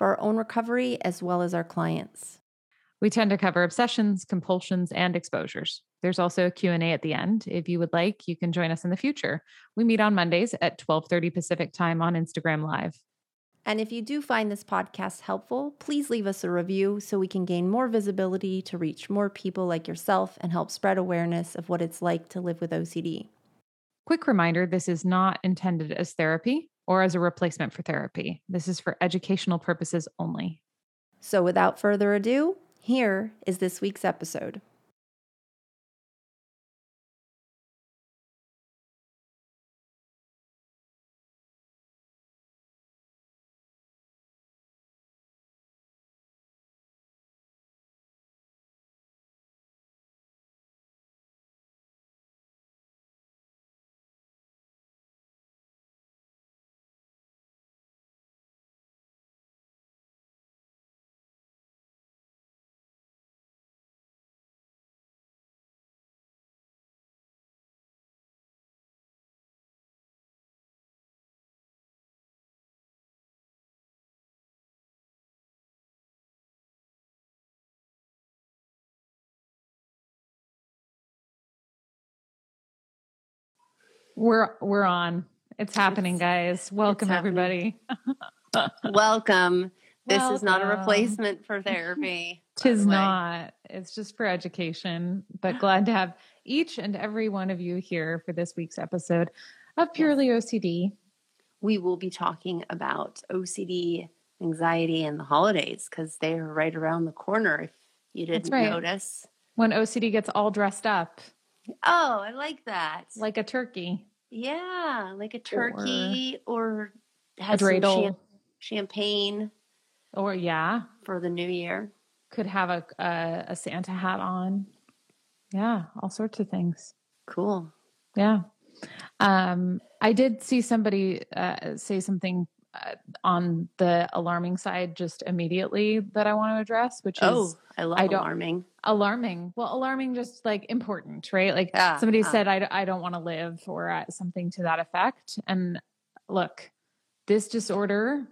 for our own recovery as well as our clients. We tend to cover obsessions, compulsions, and exposures. There's also a Q&A at the end. If you would like, you can join us in the future. We meet on Mondays at 12:30 Pacific Time on Instagram Live. And if you do find this podcast helpful, please leave us a review so we can gain more visibility to reach more people like yourself and help spread awareness of what it's like to live with OCD. Quick reminder this is not intended as therapy or as a replacement for therapy. This is for educational purposes only. So without further ado, here is this week's episode. We're we're on. It's happening, guys. Welcome happening. everybody. Welcome. This is not a replacement for therapy. Tis the not. It's just for education, but glad to have each and every one of you here for this week's episode of Purely OCD. We will be talking about OCD, anxiety, and the holidays because they are right around the corner. If you didn't right. notice. When OCD gets all dressed up Oh, I like that. like a turkey. Yeah, like a turkey or, A has some cham- champagne Or yeah, for the new year. could have a, a a Santa hat on. Yeah, all sorts of things. Cool. Yeah. Um, I did see somebody uh, say something on the alarming side just immediately that I want to address, which is Oh, I love I don't- alarming. alarming. Well, alarming, just like important, right? Like Yeah, somebody yeah. said, I, I don't want to live or uh, something to that effect. And look, this disorder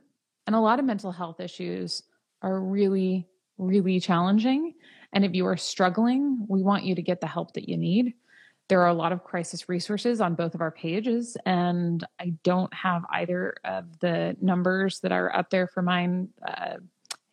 and a lot of mental health issues are really, really challenging. And if you are struggling, we want you to get the help that you need. There are a lot of crisis resources on both of our pages, and I don't have either of the numbers that are up there for mine uh,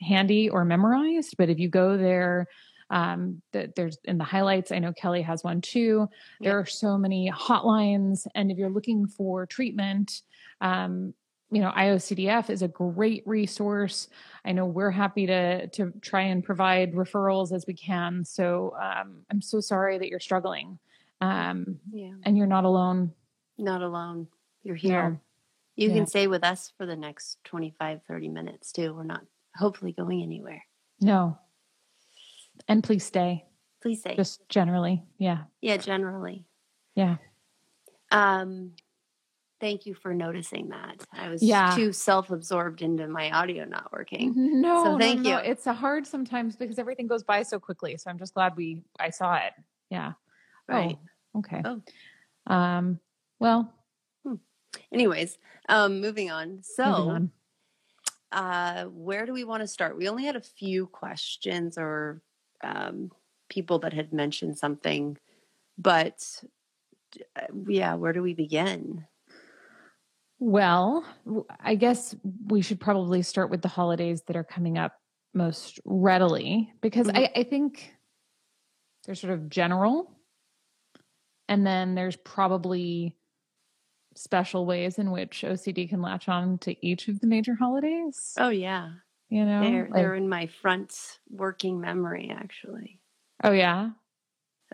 handy or memorized. But if you go there, um, th- there's in the highlights. I know Kelly has one too. There Yeah. are so many hotlines, and if you're looking for treatment, um, you know, IOCDF is a great resource. I know we're happy to to try and provide referrals as we can. So um, I'm so sorry that you're struggling, um, Yeah. and you're not alone. Not alone. You're here. You Yeah. can stay with us for the next 25, 30 minutes too. We're not hopefully going anywhere. No, and please stay. Please stay. Just generally, yeah, yeah, generally. yeah. Um, thank you for noticing that. I was Yeah. too self-absorbed into my audio not working. No, So thank no, no. you. It's a hard sometimes because everything goes by so quickly. So I'm just glad we I saw it. Yeah. Right. Oh, okay. Oh. Um. Well, Anyways, um, moving on. So, moving on. uh, where do we want to start? We only had a few questions or um, people that had mentioned something, but uh, yeah, where do we begin? Well, I guess we should probably start with the holidays that are coming up most readily because Mhm. I, I think they're sort of general. And then there's probably special ways in which OCD can latch on to each of the major holidays. Oh yeah, You know, they're Like- they're in my front working memory actually. oh yeah,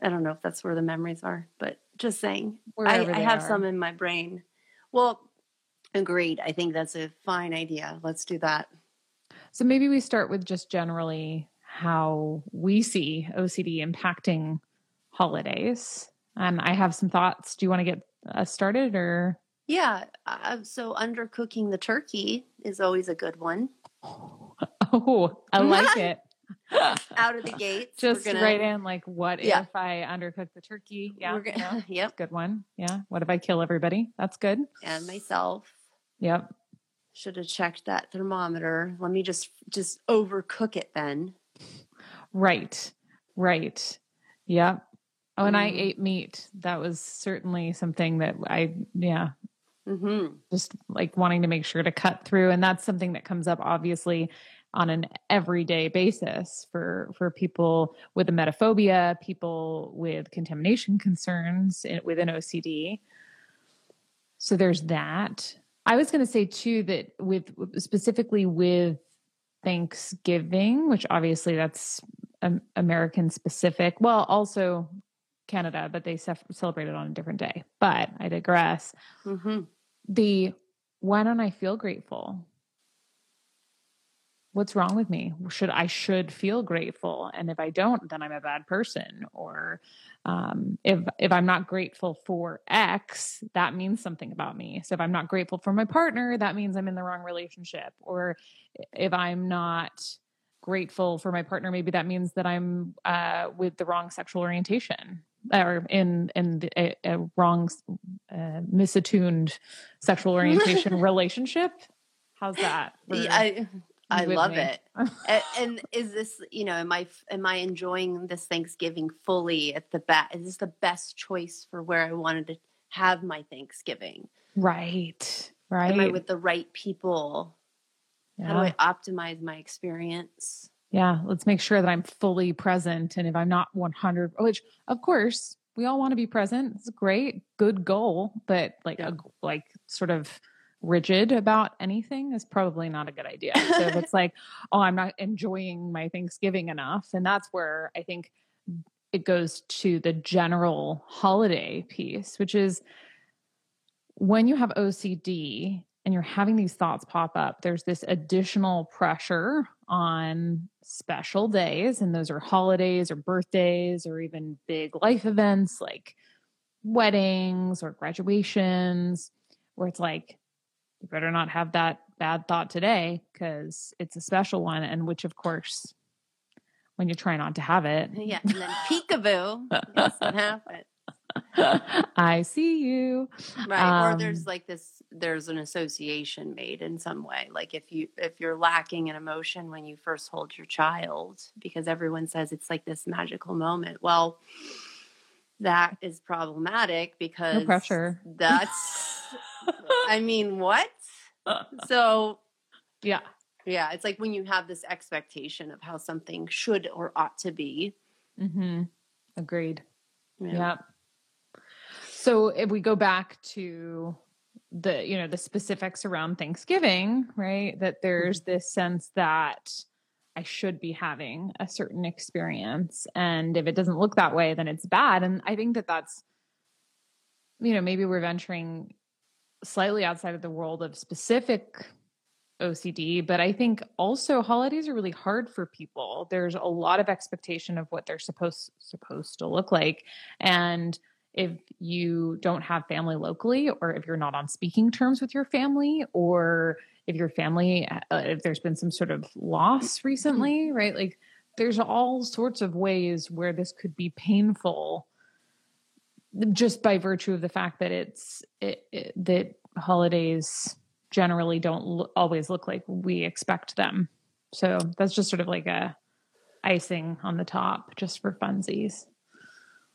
I don't know if that's where the memories are, but just saying. I, Wherever I they have are. some in my brain. Well, agreed. I think that's a fine idea. Let's do that. So maybe we start with just generally how we see OCD impacting holidays. And I have some thoughts. Do you want to get us started or? Yeah. Uh, so undercooking the turkey is always a good one. Oh, I like it. Out of the gate. Just gonna, right in, like, what Yeah. if I undercook the turkey? Yeah. We're gonna, yeah, yep. Good one. Yeah. What if I kill everybody? That's good. And myself Yep. should have checked that thermometer. Let me just just overcook it then. Right. Right. Yep. Oh, and I Mm. ate meat. That was certainly something that I, yeah, Mm-hmm. just like wanting to make sure to cut through. And that's something that comes up obviously on an everyday basis for for people with emetophobia, people with contamination concerns in, within OCD. So there's that. I was going to say too that with specifically with Thanksgiving, which obviously that's um, American specific. Well, also Canada, but they ce- celebrate it on a different day. But I digress. Mm-hmm. The why don't I feel grateful? What's wrong with me? Should I should feel grateful, and if I don't, then I'm a bad person. Or um, if if I'm not grateful for X, that means something about me. So if I'm not grateful for my partner, that means I'm in the wrong relationship. Or if I'm not grateful for my partner, maybe that means that I'm uh, with the wrong sexual orientation or in in the, a, a wrong uh, misattuned sexual orientation relationship. How's that? for- Yeah, I I love me? it. A- and is this you know am i am i enjoying this thanksgiving fully at the best is this the best choice for where i wanted to have my thanksgiving right, right. am i with the right people how do i optimize my experience yeah, let's make sure that I'm fully present. And if I'm not 100, which of course we all want to be present, it's a great, good goal, but like Yeah. a, like sort of rigid about anything is probably not a good idea. So if it's like, oh, I'm not enjoying my Thanksgiving enough, and that's where I think it goes to the general holiday piece, which is when you have OCD and you're having these thoughts pop up, there's this additional pressure on special days, and those are holidays or birthdays or even big life events like weddings or graduations, where it's like, you better not have that bad thought today because it's a special one. And which, of course, when you try not to have it, yeah and then peekaboo yes what happened I see you. right or Um, there's like this there's an association made in some way like if you if you're lacking an emotion when you first hold your child because everyone says it's like this magical moment well that is problematic because pressure. that's i mean what so yeah. yeah it's like when you have this expectation of how something should or ought to be Mm-hmm. Agreed. Yeah. Yep. So if we go back to the, you know, the specifics around Thanksgiving, right? That there's mm-hmm. this sense that I should be having a certain experience. And if it doesn't look that way, then it's bad. And I think that that's, you know, maybe we're venturing slightly outside of the world of specific OCD, but I think also holidays are really hard for people. There's a lot of expectation of what they're supposed supposed to look like, and if you don't have family locally, or if you're not on speaking terms with your family, or if your family, uh, if there's been some sort of loss recently, right? Like there's all sorts of ways where this could be painful just by virtue of the fact that it's it, it, that holidays generally don't l- always look like we expect them. So that's just sort of like a icing on the top, just for funsies.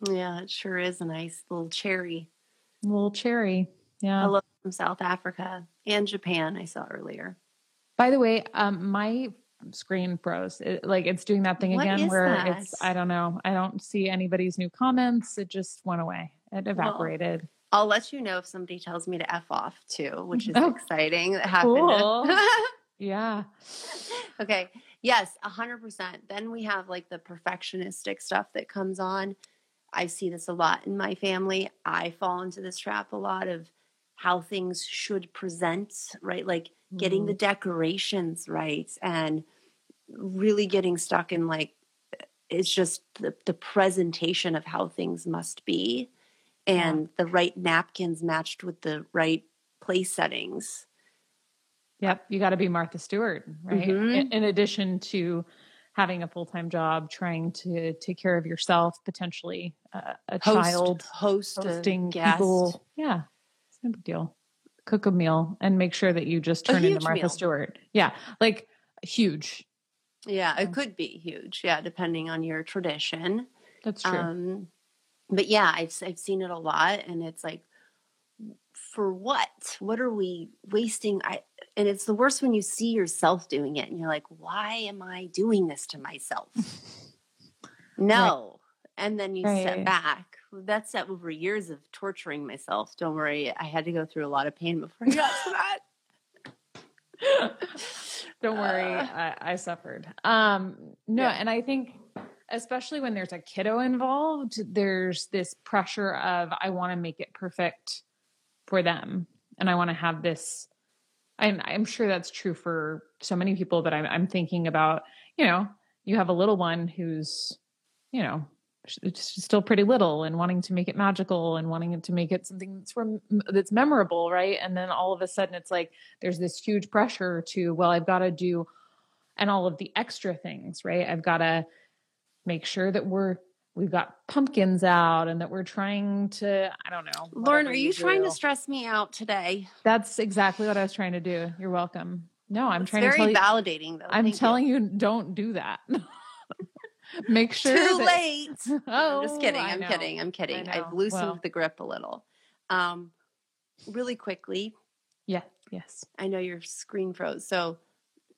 Yeah it sure is a nice little cherry little cherry, yeah. hello from south africa and japan i saw earlier By the way, um, my screen froze. It, like it's doing that thing What again where that? it's I don't know. I don't see anybody's new comments. It just went away. It evaporated. I'll let you know if somebody tells me to F off too, which is Oh, exciting. That happened. cool. yeah. okay. Yes, a hundred percent. Then we have like the perfectionistic stuff that comes on. I see this a lot in my family. I fall into this trap a lot of how things should present, right? Like mm-hmm. getting the mm-hmm. decorations right and really getting stuck in like it's just the, the presentation of how things must be and yeah. the right napkins matched with the right place settings. Yep, you got to be Martha Stewart, right? Mm-hmm. In, in, addition to having a full time job, trying to take care of yourself, potentially uh, a host, child, host, hosting people. Yeah, it's no big deal. Cook a meal and make sure that you just turn into Martha meal. Stewart. Yeah, like huge. Yeah, it could be huge. Yeah, depending on your tradition. That's true. Um, but yeah, I've I've seen it a lot, and it's like, for what? What are we wasting? I and it's the worst when you see yourself doing it, and you're like, why am I doing this to myself? no, right. and then you right. step back. That's that over years of torturing myself. Don't worry, I had to go through a lot of pain before I got to that. Don't worry, uh, I, I, suffered. Um, no, yeah. and I think especially when there's a kiddo involved, there's this pressure of I want to make it perfect for them, and I want to have this. I'm I'm sure that's true for so many people, but I'm I'm thinking about you know you have a little one who's you know still pretty little and wanting to make it magical and wanting to make it something that's rem- that's memorable right? And then all of a sudden it's like there's this huge pressure to well i've got to do and all of the extra things right? I've got to make sure that we're we've got pumpkins out and that we're trying to i don't know lauren are you, you trying to stress me out today that's exactly what i was trying to do you're welcome no i'm it's trying to tell you validating though i'm Thank telling you. you don't do that Make sure. Too that... late. oh, I'm just kidding. I'm kidding. I'm kidding. I've loosened well. the grip a little. Um, really quickly. Yeah. Yes. I know your screen froze. So,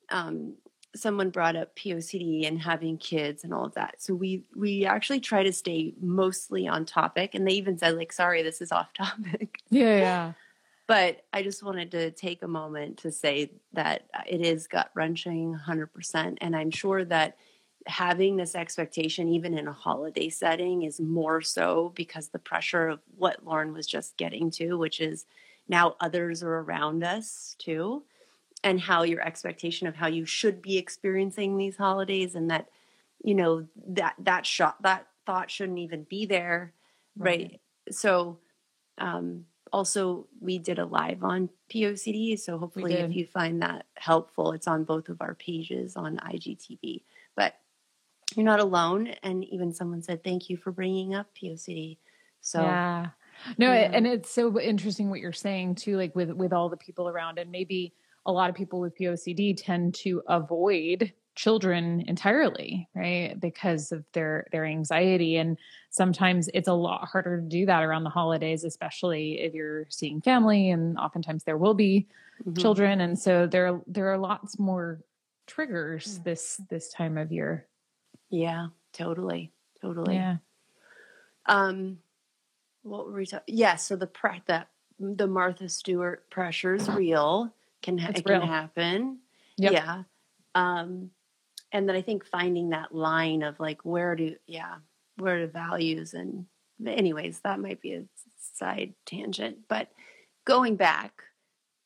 um, someone brought up POCD and having kids and all of that. So we we actually try to stay mostly on topic, and they even said like, "Sorry, this is off topic." Yeah. Yeah. But I just wanted to take a moment to say that it is gut wrenching, hundred percent, and I'm sure that having this expectation even in a holiday setting is more so because the pressure of what Lauren was just getting to which is now others are around us too and how your expectation of how you should be experiencing these holidays and that you know that that shot that thought shouldn't even be there right, right? so um also we did a live on POCD so hopefully if you find that helpful it's on both of our pages on IGTV but you're not alone. And even someone said, thank you for bringing up POCD. So, yeah. No, yeah. and it's so interesting what you're saying too, like with, with all the people around and maybe a lot of people with POCD tend to avoid children entirely, right? Because of their, their anxiety. And sometimes it's a lot harder to do that around the holidays, especially if you're seeing family and oftentimes there will be mm-hmm. children. And so there, there are lots more triggers mm. this, this time of year. Yeah, totally. Totally. Yeah. Um what were we talking? Yeah, so the pre- that the Martha Stewart pressure is real. Can ha- it real. can happen. Yep. Yeah. Um and then I think finding that line of like where do yeah, where do values and anyways, that might be a side tangent, but going back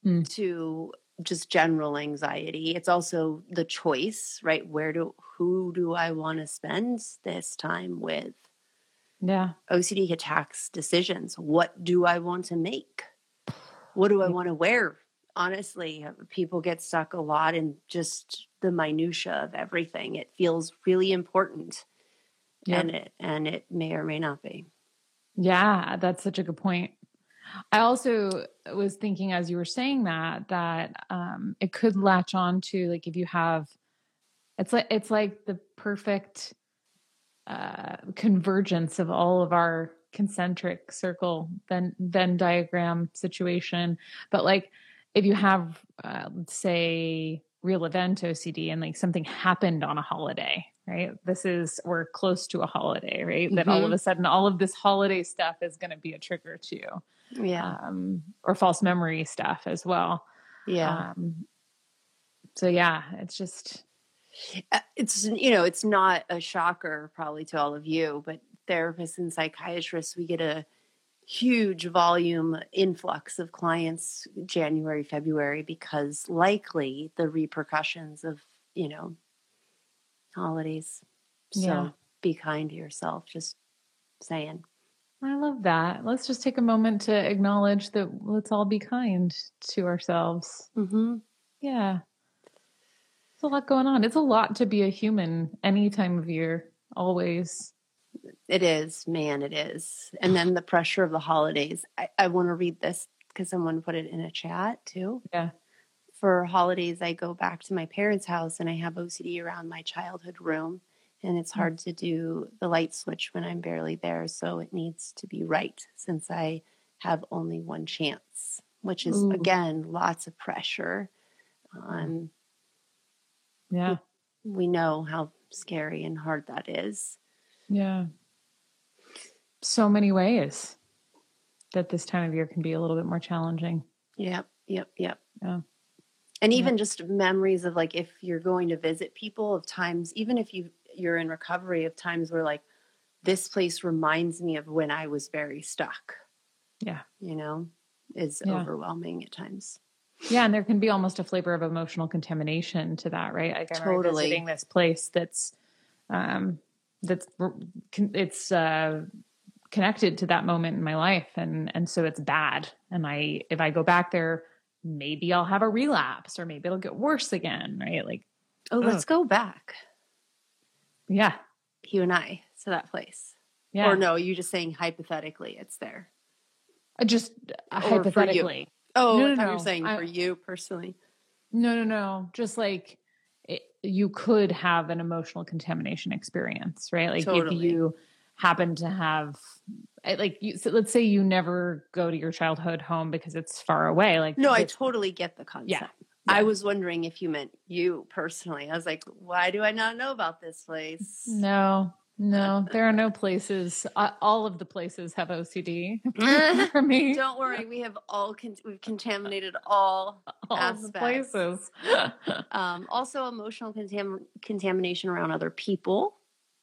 mm. to just general anxiety. It's also the choice, right? Where do who do I want to spend this time with? Yeah. OCD attacks decisions. What do I want to make? What do I want to wear? Honestly, people get stuck a lot in just the minutia of everything. It feels really important. Yep. And it and it may or may not be. Yeah, that's such a good point. I also was thinking as you were saying that that um, it could latch on to like if you have it's like it's like the perfect uh, convergence of all of our concentric circle then Venn diagram situation. But like if you have uh, let's say real event OCD and like something happened on a holiday, right? This is we're close to a holiday, right? Mm-hmm. That all of mm-hmm. a sudden all of this holiday stuff is going to be a trigger too yeah um, or false memory stuff as well yeah um, so yeah it's just uh, it's you know it's not a shocker probably to all of you but therapists and psychiatrists we get a huge volume influx of clients January, February because likely the repercussions of, you know, holidays. So Yeah. be kind to yourself, just saying. I love that. Let's just take a moment to acknowledge that let's all be kind to ourselves. Mm-hmm. Yeah. It's a lot going on. It's a lot to be a human any time of year, always. It is, man, it is. And then the pressure of the holidays. I, I want to read this because someone put it in a chat too. Yeah. For holidays, I go back to my parents' house and I have OCD around my childhood room. And it's hard to do the light switch when I'm barely there. So it needs to be right since I have only one chance, which is, Ooh. again, lots of pressure. Um, Yeah. we know how scary and hard that is. Yeah. So many ways that this time of year can be a little bit more challenging. Yep, yep, yep. Yeah. And Yeah. even just memories of like if you're going to visit people of times, even if you you're in recovery of times where like this place reminds me of when I was very stuck. Yeah. You know, is Yeah. overwhelming at times. Yeah, and there can be almost a flavor of emotional contamination to that, right? Like I'm Totally. visiting this place that's um that's it's uh connected to that moment in my life and and so it's bad. And I if I go back there, maybe I'll have a relapse or maybe it'll get worse again, right? Like Oh, let's go back. yeah. You and I to that place. Yeah. Or no, you just saying hypothetically it's there. Uh, just uh, Or for you. hypothetically. Oh, No, I no, you're saying I- for you personally. No, no, no. Just like you could have an emotional contamination experience, right? Like Totally. if you happen to have, like, you, so let's say you never go to your childhood home because it's far away. Like, No, I totally get the concept. Yeah. I was wondering if you meant you personally. I was like, why do I not know about this place? no, no, there are no places. Uh, all of the places have OCD for me. Don't worry, we have all con- we've contaminated all. all aspects. places. Um, also, emotional contam- contamination around other people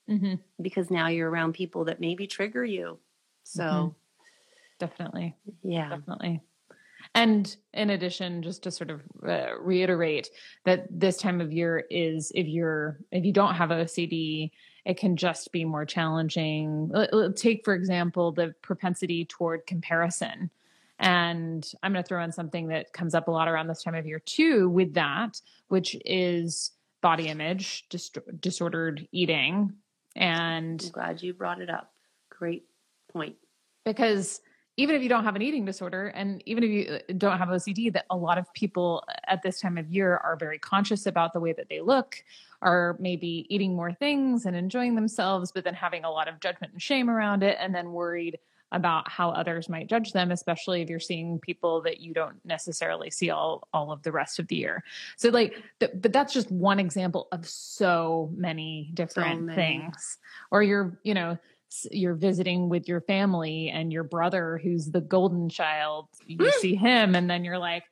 hmm because now you're around people that maybe trigger you. So Mhm. Definitely. yeah, definitely and in addition just to sort of uh, reiterate that this time of year is if you're if you don't have ocd it can just be more challenging take for example the propensity toward comparison and i'm going to throw in something that comes up a lot around this time of year too with that which is body image dist- disordered eating and I'm glad you brought it up. Great point. because even if you don't have an eating disorder and even if you uh, don't have OCD that a lot of people at this time of year are very conscious about the way that they look are maybe eating more things and enjoying themselves but then having a lot of judgment and shame around it and then worried about how others might judge them especially if you're seeing people that you don't necessarily see all all of the rest of the year so like th- but that's just one example of so many different many. things or you're you know you're visiting with your family and your brother who's the golden child you see him and then you're like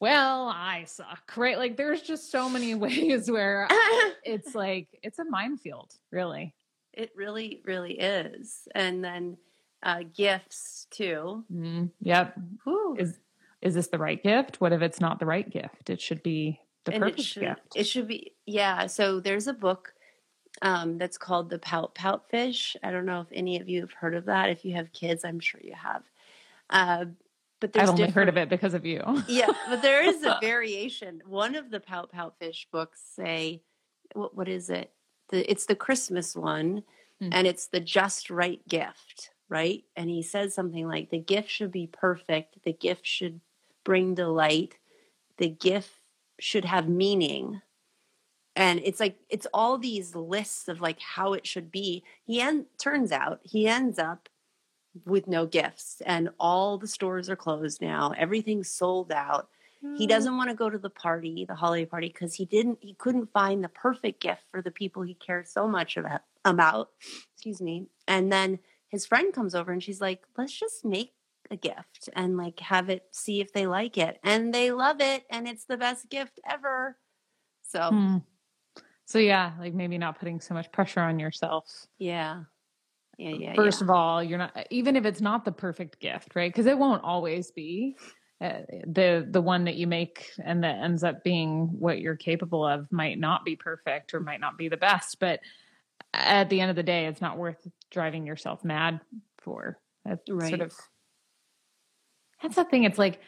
well i suck right like there's just so many ways where it's like it's a minefield really it really, really is. And then uh, gifts too. mm, yep Whew. is is this the right gift what if it's not the right gift it should be the and it perfect should gift it should be yeah so there's a book um, that's called the pout pout fish. I don't know if any of you have heard of that. If you have kids i'm sure you have. Uh, but there's i've only heard of it because of you. Yeah but there is a variation. One of the pout pout fish books say what, what is it? The, it's the christmas one Hmm. and it's the just right gift right? And he says something like the gift should be perfect. The gift should bring delight. The gift should have meaning and it's like it's all these lists of like how it should be. He en- turns out he ends up with no gifts and all the stores are closed now. Everything's sold out. He doesn't want to go to the party the holiday party because he didn't he couldn't find the perfect gift for the people he cares so much about about. Excuse me. And then his friend comes over and she's like let's just make a gift and like have it see if they like it. And they love it and it's the best gift ever. So Hmm. So yeah like maybe not putting so much pressure on yourself yeah Yeah, yeah. First yeah. of all, you're not even if it's not the perfect gift, right? Because it won't always be uh, the the one that you make and that ends up being what you're capable of might not be perfect or might not be the best, but at the end of the day, it's not worth driving yourself mad for. It's Right. sort of that's the thing. It's like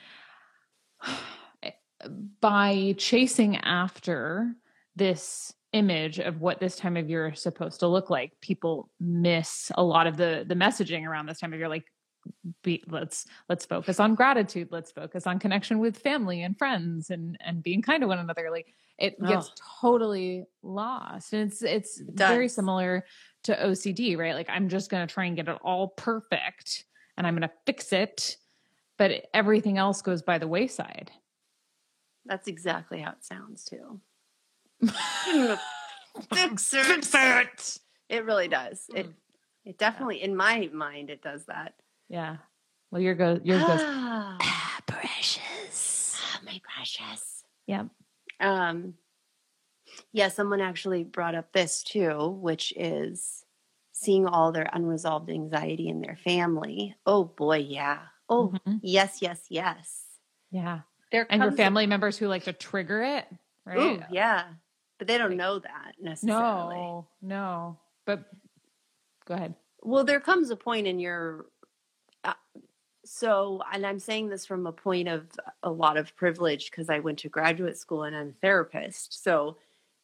by chasing after this image of what this time of year is supposed to look like, people miss a lot of the the messaging around this time of year. Like, be, let's let's focus on gratitude. Let's focus on connection with family and friends, and and being kind to one another. Like, it gets Oh. totally lost, and it's it's very similar to OCD, right? Like, I'm just going to try and get it all perfect, and I'm going to fix it, but everything else goes by the wayside. That's exactly how it sounds too. Fix it. Fix it. It really does. It Mm. it definitely in my mind it does that. Yeah. Well, your goes yours goes. Ah, Ah, precious. my precious. Yeah. Um yeah, someone actually brought up this too, which is seeing all their unresolved anxiety in their family. Oh boy, yeah. Oh, Mhm. yes, yes, yes. Yeah. There And your comes a- family members who like to trigger it, right? Ooh, yeah. But they don't know that necessarily. No, no. But go ahead. Well, there comes a point in your. Uh, so, and I'm saying this from a point of a lot of privilege because I went to graduate school and I'm a therapist. So,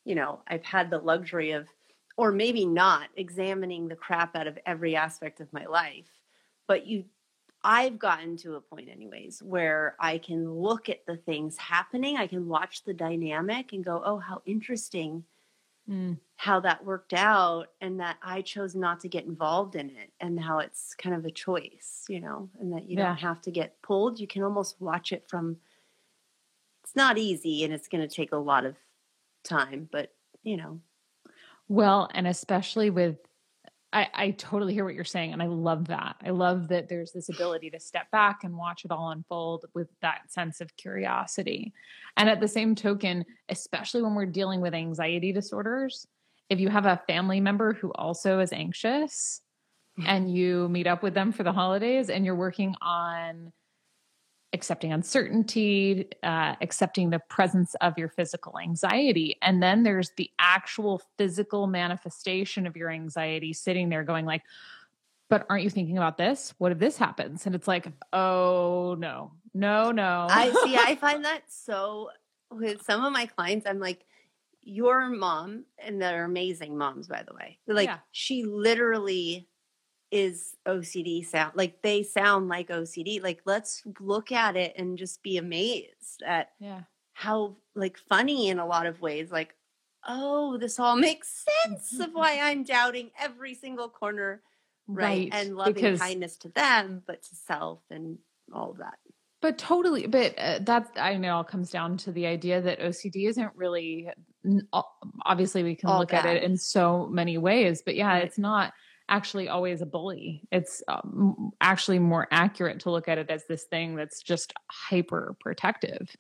you know, I've had the luxury of, or maybe not, examining the crap out of every aspect of my life. But you, I've gotten to a point, anyways, where I can look at the things happening. I can watch the dynamic and go, oh, how interesting Mm. how that worked out and that I chose not to get involved in it and how it's kind of a choice, you know, and that you Yeah. don't have to get pulled. You can almost watch it from it's not easy and it's going to take a lot of time, but you know, Well, and especially with I, I totally hear what you're saying, and I love that. I love that there's this ability to step back and watch it all unfold with that sense of curiosity. And at the same token, especially when we're dealing with anxiety disorders, if you have a family member who also is anxious and you meet up with them for the holidays and you're working on accepting uncertainty, uh, accepting the presence of your physical anxiety. And then there's the actual physical manifestation of your anxiety sitting there going like, but aren't you thinking about this? What if this happens? And it's like, oh no, no, no. I see I find that so with some of my clients I'm like your mom and they're amazing moms by the way. Like Yeah. she literally is OCD sound like they sound like OCD. Like let's look at it and just be amazed at yeah. how like funny in a lot of ways like oh this all makes sense of why I'm doubting every single corner right, and loving because kindness to them but to self and all of that. But totally, but uh, that I know all comes down to the idea that OCD isn't really. Obviously, we can All look at it in so many ways, but yeah, Right. it's not actually always a bully. It's um, actually more accurate to look at it as this thing that's just hyper protective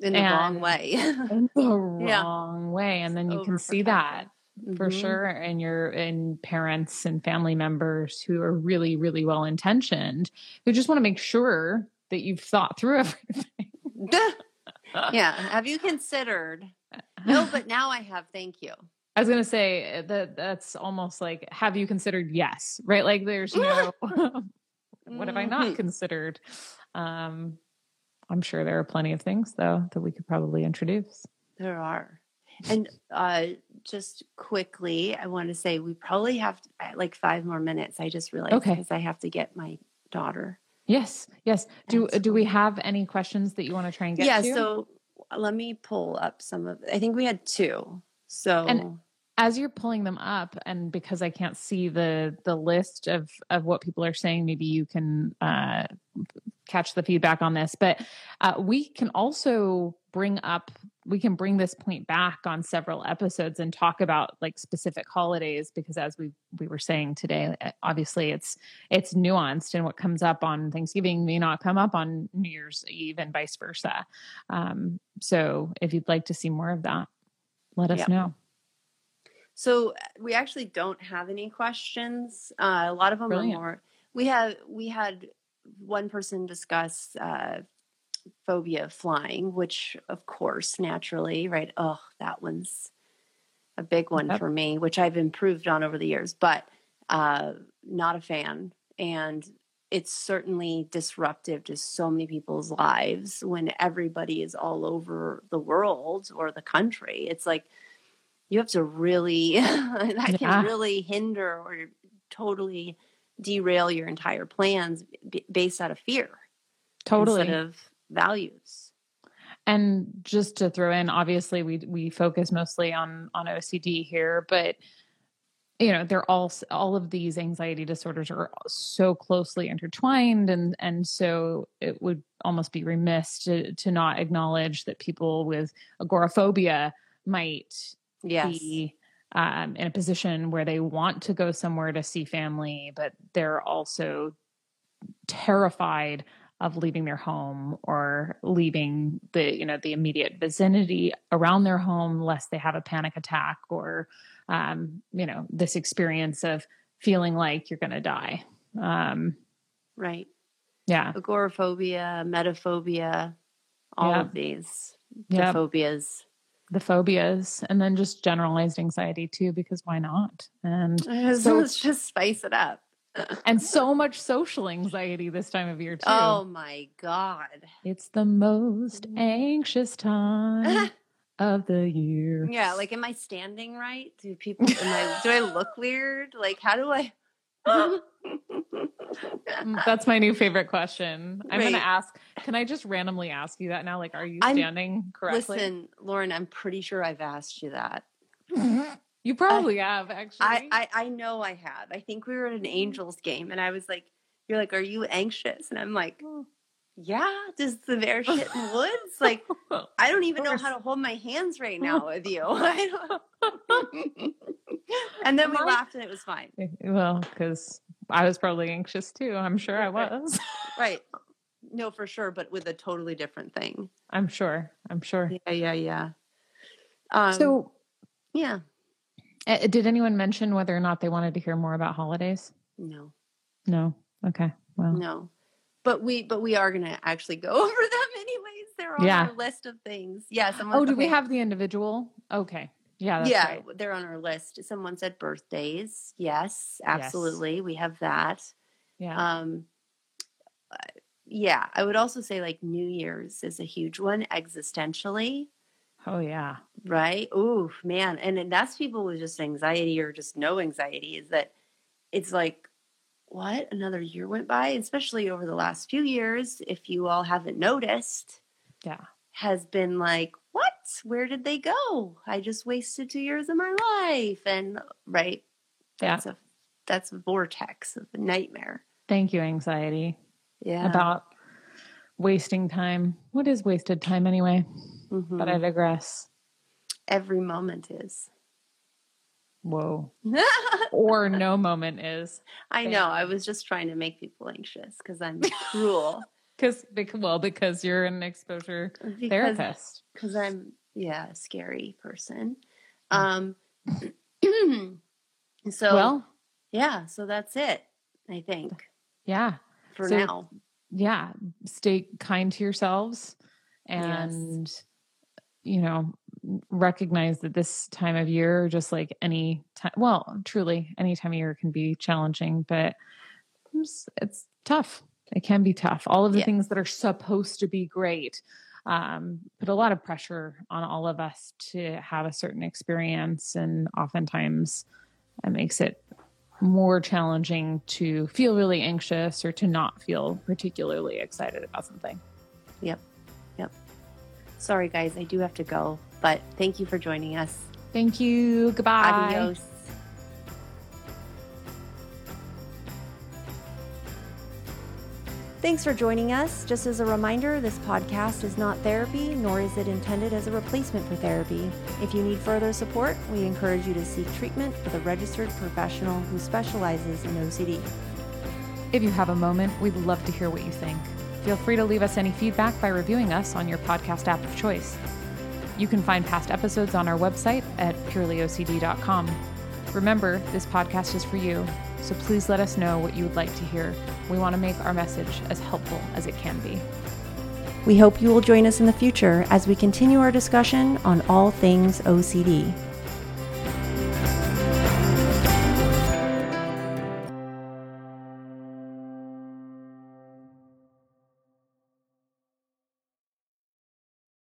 In the wrong way. in the Yeah. wrong way, and then you can see that for Mhm. sure in your in parents and family members who are really really well intentioned who just want to make sure that you've thought through everything yeah. Have you considered? No, but now I have. Thank you. I was gonna say uh, that that's almost like have you considered yes, right? Like there's no what have I not Mhm. considered? Um I'm sure there are plenty of things though that we could probably introduce. There are. And uh, just quickly, I want to say we probably have uh, like five more minutes. I just realized Okay. because I have to get my daughter. Yes, yes. Do That's do we have any questions that you want to try and get yeah. to? So let me pull up some of. I think we had two. So And- as you're pulling them up and because i can't see the the list of of what people are saying maybe you can uh catch the feedback on this but uh, we can also bring up we can bring this point back on several episodes and talk about like specific holidays because as we we were saying today uh, obviously it's it's nuanced and what comes up on thanksgiving may not come up on new year's eve and vice versa. Um, so if you'd like to see more of that let us know So we actually don't have any questions. Uh, a lot of them Brilliant. are more. We have we had one person discuss uh, phobia of flying, which of course naturally, right? Oh, that one's a big one Yep. for me, which I've improved on over the years, but uh, not a fan. And it's certainly disruptive to so many people's lives when everybody is all over the world or the country. It's like you have to really that Yeah. can really hinder or totally derail your entire plans b- based out of fear Totally. instead of values. And just to throw in, obviously we we focus mostly on on OCD here, but you know, they're all all of these anxiety disorders are so closely intertwined, and and so it would almost be remiss to to not acknowledge that people with agoraphobia might Yes. be um, in a position where they want to go somewhere to see family, but they're also terrified of leaving their home or leaving the you know the immediate vicinity around their home lest they have a panic attack or um, you know this experience of feeling like you're going to die um, Right. yeah Agoraphobia, emetophobia, all Yeah. of these the phobias. the phobias and then just generalized anxiety too because why not and So So- let's just spice it up. and so much social anxiety this time of year too Oh my God. it's the most anxious time of the year Yeah, like am I standing right? Do people am I do I look weird? Like how do I Mm, That's my new favorite question. I'm going to ask, can I just randomly ask you that now? Like, are you I'm- standing correctly? Listen, Lauren, I'm pretty sure I've asked you that. you probably have, actually. I, I I know I have. I think we were at an Angels game and I was like, You're like, Are you anxious? And I'm like, Yeah, does the bear shit in the woods? Like I don't even know how to hold my hands right now with you. I don't and then we My- laughed and it was fine. well, because I was probably anxious too. I'm sure I was. Right. No, for sure, but with a totally different thing. I'm sure. I'm sure. Yeah, yeah, yeah. Um, so, yeah, uh, did anyone mention whether or not they wanted to hear more about holidays? no, No. Okay. Well, no, but we, but we are gonna actually go over them anyways. They're on Yeah. our list of things. Yeah. Someone, oh, do we have the individual? Okay. Yeah. That's yeah, right. they're on our list. Someone said birthdays. Yes, absolutely. We have that. Yeah. Um, uh, yeah, I would also say like New Year's is a huge one existentially. oh, yeah. right? Ooh, man. And that's people with just anxiety or just no anxiety is that it's like, what? Another year went by, especially over the last few years, if you all haven't noticed, Yeah. has been like, what? Where did they go? I just wasted two years of my life. And right. Yeah. That's a that's a vortex of a nightmare. Thank you, anxiety. Yeah. about wasting time. What is wasted time anyway? Mhm. But I digress. every moment is. Whoa. Or no moment is. I know. I was just trying to make people anxious because I'm cruel. Because, well, because you're an exposure because therapist. because I'm yeah a scary person. Mm. Um, so well, yeah, so that's it. I think yeah. for So- now. Yeah. Stay kind to yourselves and, you know, recognize that this time of year, just like any time, well, truly, any time of year can be challenging, but it's, it's tough. It can be tough. All of the Yeah. things that are supposed to be great um, put a lot of pressure on all of us to have a certain experience, and oftentimes it makes it more challenging to feel really anxious or to not feel particularly excited about something. Yep, yep. Sorry, guys, I do have to go, but thank you for joining us. Thank you. Goodbye. Adios. Thanks for joining us. Just as a reminder, this podcast is not therapy, nor is it intended as a replacement for therapy. If you need further support, we encourage you to seek treatment with a registered professional who specializes in OCD. If you have a moment, we'd love to hear what you think. Feel free to leave us any feedback by reviewing us on your podcast app of choice. You can find past episodes on our website at purelyocd.com. Remember, this podcast is for you, so please let us know what you would like to hear. We want to make our message as helpful as it can be. We hope you will join us in the future as we continue our discussion on all things OCD.